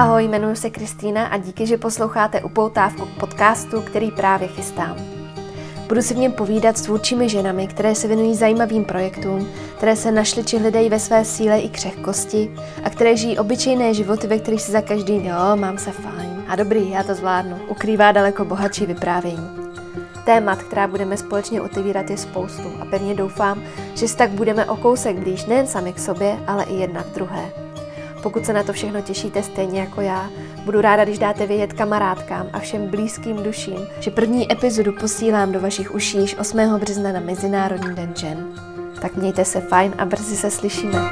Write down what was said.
Ahoj, jmenuji se Kristýna a díky, že posloucháte upoutávku k podcastu, který právě chystám. Budu si v něm povídat s tvůrčími ženami, které se věnují zajímavým projektům, které se našly či hledají ve své síle i křehkosti a které žijí obyčejné životy, ve kterých si za každý jo, mám se fajn a dobrý, já to zvládnu, ukrývá daleko bohatší vyprávění. Témat, která budeme společně otevírat, je spoustu a pevně doufám, že si tak budeme o kousek blíž nejen sami k sobě, ale i jedna k druhé. Pokud se na to všechno těšíte stejně jako já, budu ráda, když dáte vědět kamarádkám a všem blízkým duším, že první epizodu posílám do vašich uší již 8. března na Mezinárodní den žen. Tak mějte se fajn a brzy se slyšíme.